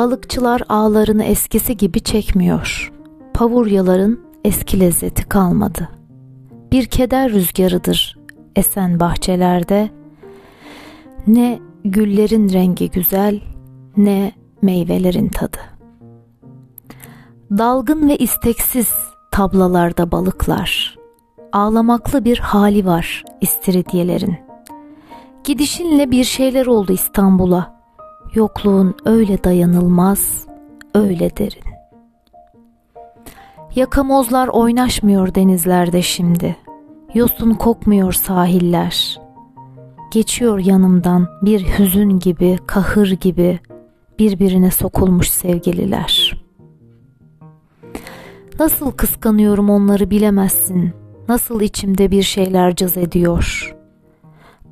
Balıkçılar ağlarını eskisi gibi çekmiyor. Pavuryaların eski lezzeti kalmadı. Bir keder rüzgarıdır esen bahçelerde. Ne güllerin rengi güzel, ne meyvelerin tadı. Dalgın ve isteksiz tablalarda balıklar. Ağlamaklı bir hali var istiridyelerin. Gidişinle bir şeyler oldu İstanbul'a. Yokluğun öyle dayanılmaz, öyle derin. Yakamozlar oynaşmıyor denizlerde şimdi. Yosun kokmuyor sahiller. Geçiyor yanımdan bir hüzün gibi, kahır gibi birbirine sokulmuş sevgililer. Nasıl kıskanıyorum onları bilemezsin. Nasıl içimde bir şeyler cız ediyor.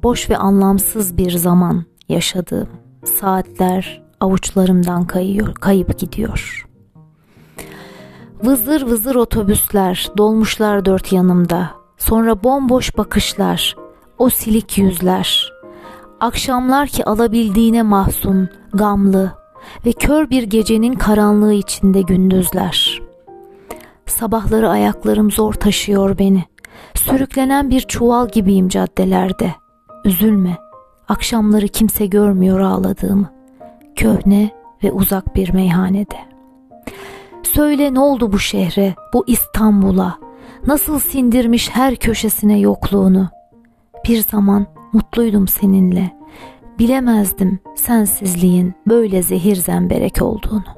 Boş ve anlamsız bir zaman yaşadığım. Saatler avuçlarımdan kayıyor, kayıp gidiyor. Vızır vızır otobüsler dolmuşlar dört yanımda. Sonra bomboş bakışlar, o silik yüzler. Akşamlar ki alabildiğine mahzun, gamlı ve kör bir gecenin karanlığı içinde gündüzler. Sabahları ayaklarım zor taşıyor beni. Sürüklenen bir çuval gibiyim caddelerde. Üzülme, akşamları kimse görmüyor ağladığımı. Köhne ve uzak bir meyhanede. Söyle ne oldu bu şehre, bu İstanbul'a? Nasıl sindirmiş her köşesine yokluğunu? Bir zaman mutluydum seninle. Bilemezdim sensizliğin böyle zehir zemberek olduğunu.